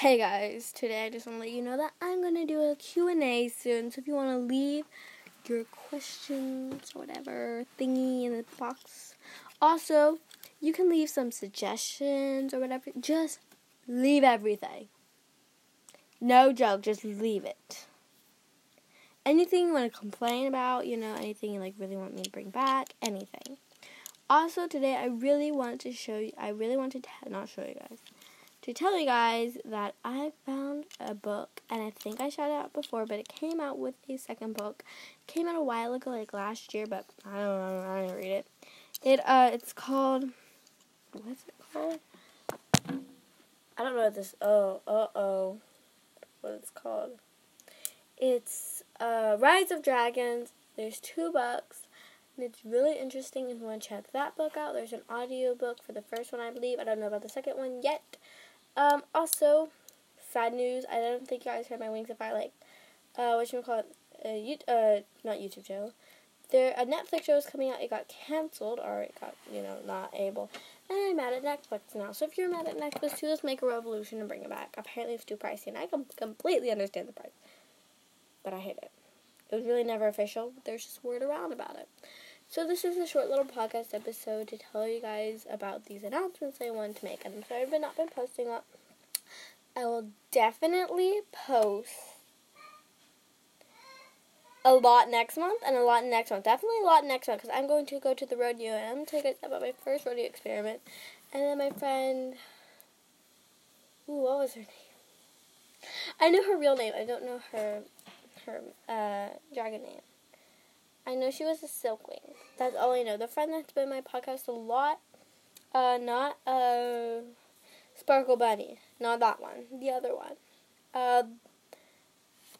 Hey guys, today I just want to let you know that I'm going to do a Q&A soon. So if you want to leave your questions or whatever thingy in the box. Also, you can leave some suggestions or whatever. Just leave everything. No joke, just leave it. Anything you want to complain about, you know, anything you like really want me to bring back, anything. Also, today I really want to show you, I really want to, t- not show you guys, to tell you guys that I found a book, and I think I shouted out before, but it came out with a second book. It came out a while ago, like last year, but I don't know, I didn't read it. It uh, it's called, what's it called? I don't know what this. Oh, uh oh, what it's called. It's uh, Rise of Dragons. There's two books. It's really interesting if you want to check that book out. There's an audio book for the first one, I believe. I don't know about the second one yet. Um, also, sad news. I don't think you guys heard my Wings of like, uh, what you call it? Uh, uh, not YouTube channel. There, a Netflix show is coming out. It got canceled, or it got, you know, not able. And I'm mad at Netflix now. So if you're mad at Netflix too, let's make a revolution and bring it back. Apparently it's too pricey, and I com- completely understand the price. But I hate it. It was really never official. There's just word around about it. So this is a short little podcast episode to tell you guys about these announcements I wanted to make. I'm sorry I've not been posting up. I will definitely post a lot next month and a lot next month. Definitely a lot next month because I'm going to go to the rodeo and I'm going to tell you guys about my first rodeo experiment. And then my friend, ooh, what was her name? I know her real name. I don't know her her uh, dragon name. I know she was a silkwing. That's all I know. The friend that's been my podcast a lot, uh, not uh, Sparkle Bunny, not that one, the other one. Uh,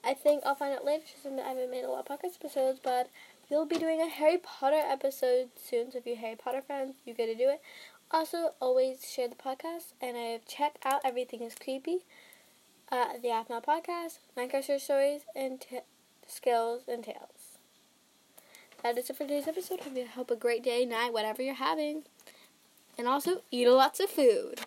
I think I'll find out later since I haven't made a lot of podcast episodes, but we'll be doing a Harry Potter episode soon. So if you're Harry Potter fans, you get to do it. Also, always share the podcast, and I've checked out Everything is Creepy, uh, the AFML podcast, Minecraft Stories, and t- Skills and Tales. That is it for today's episode. I hope a great day, night, whatever you're having. And also, eat lots of food.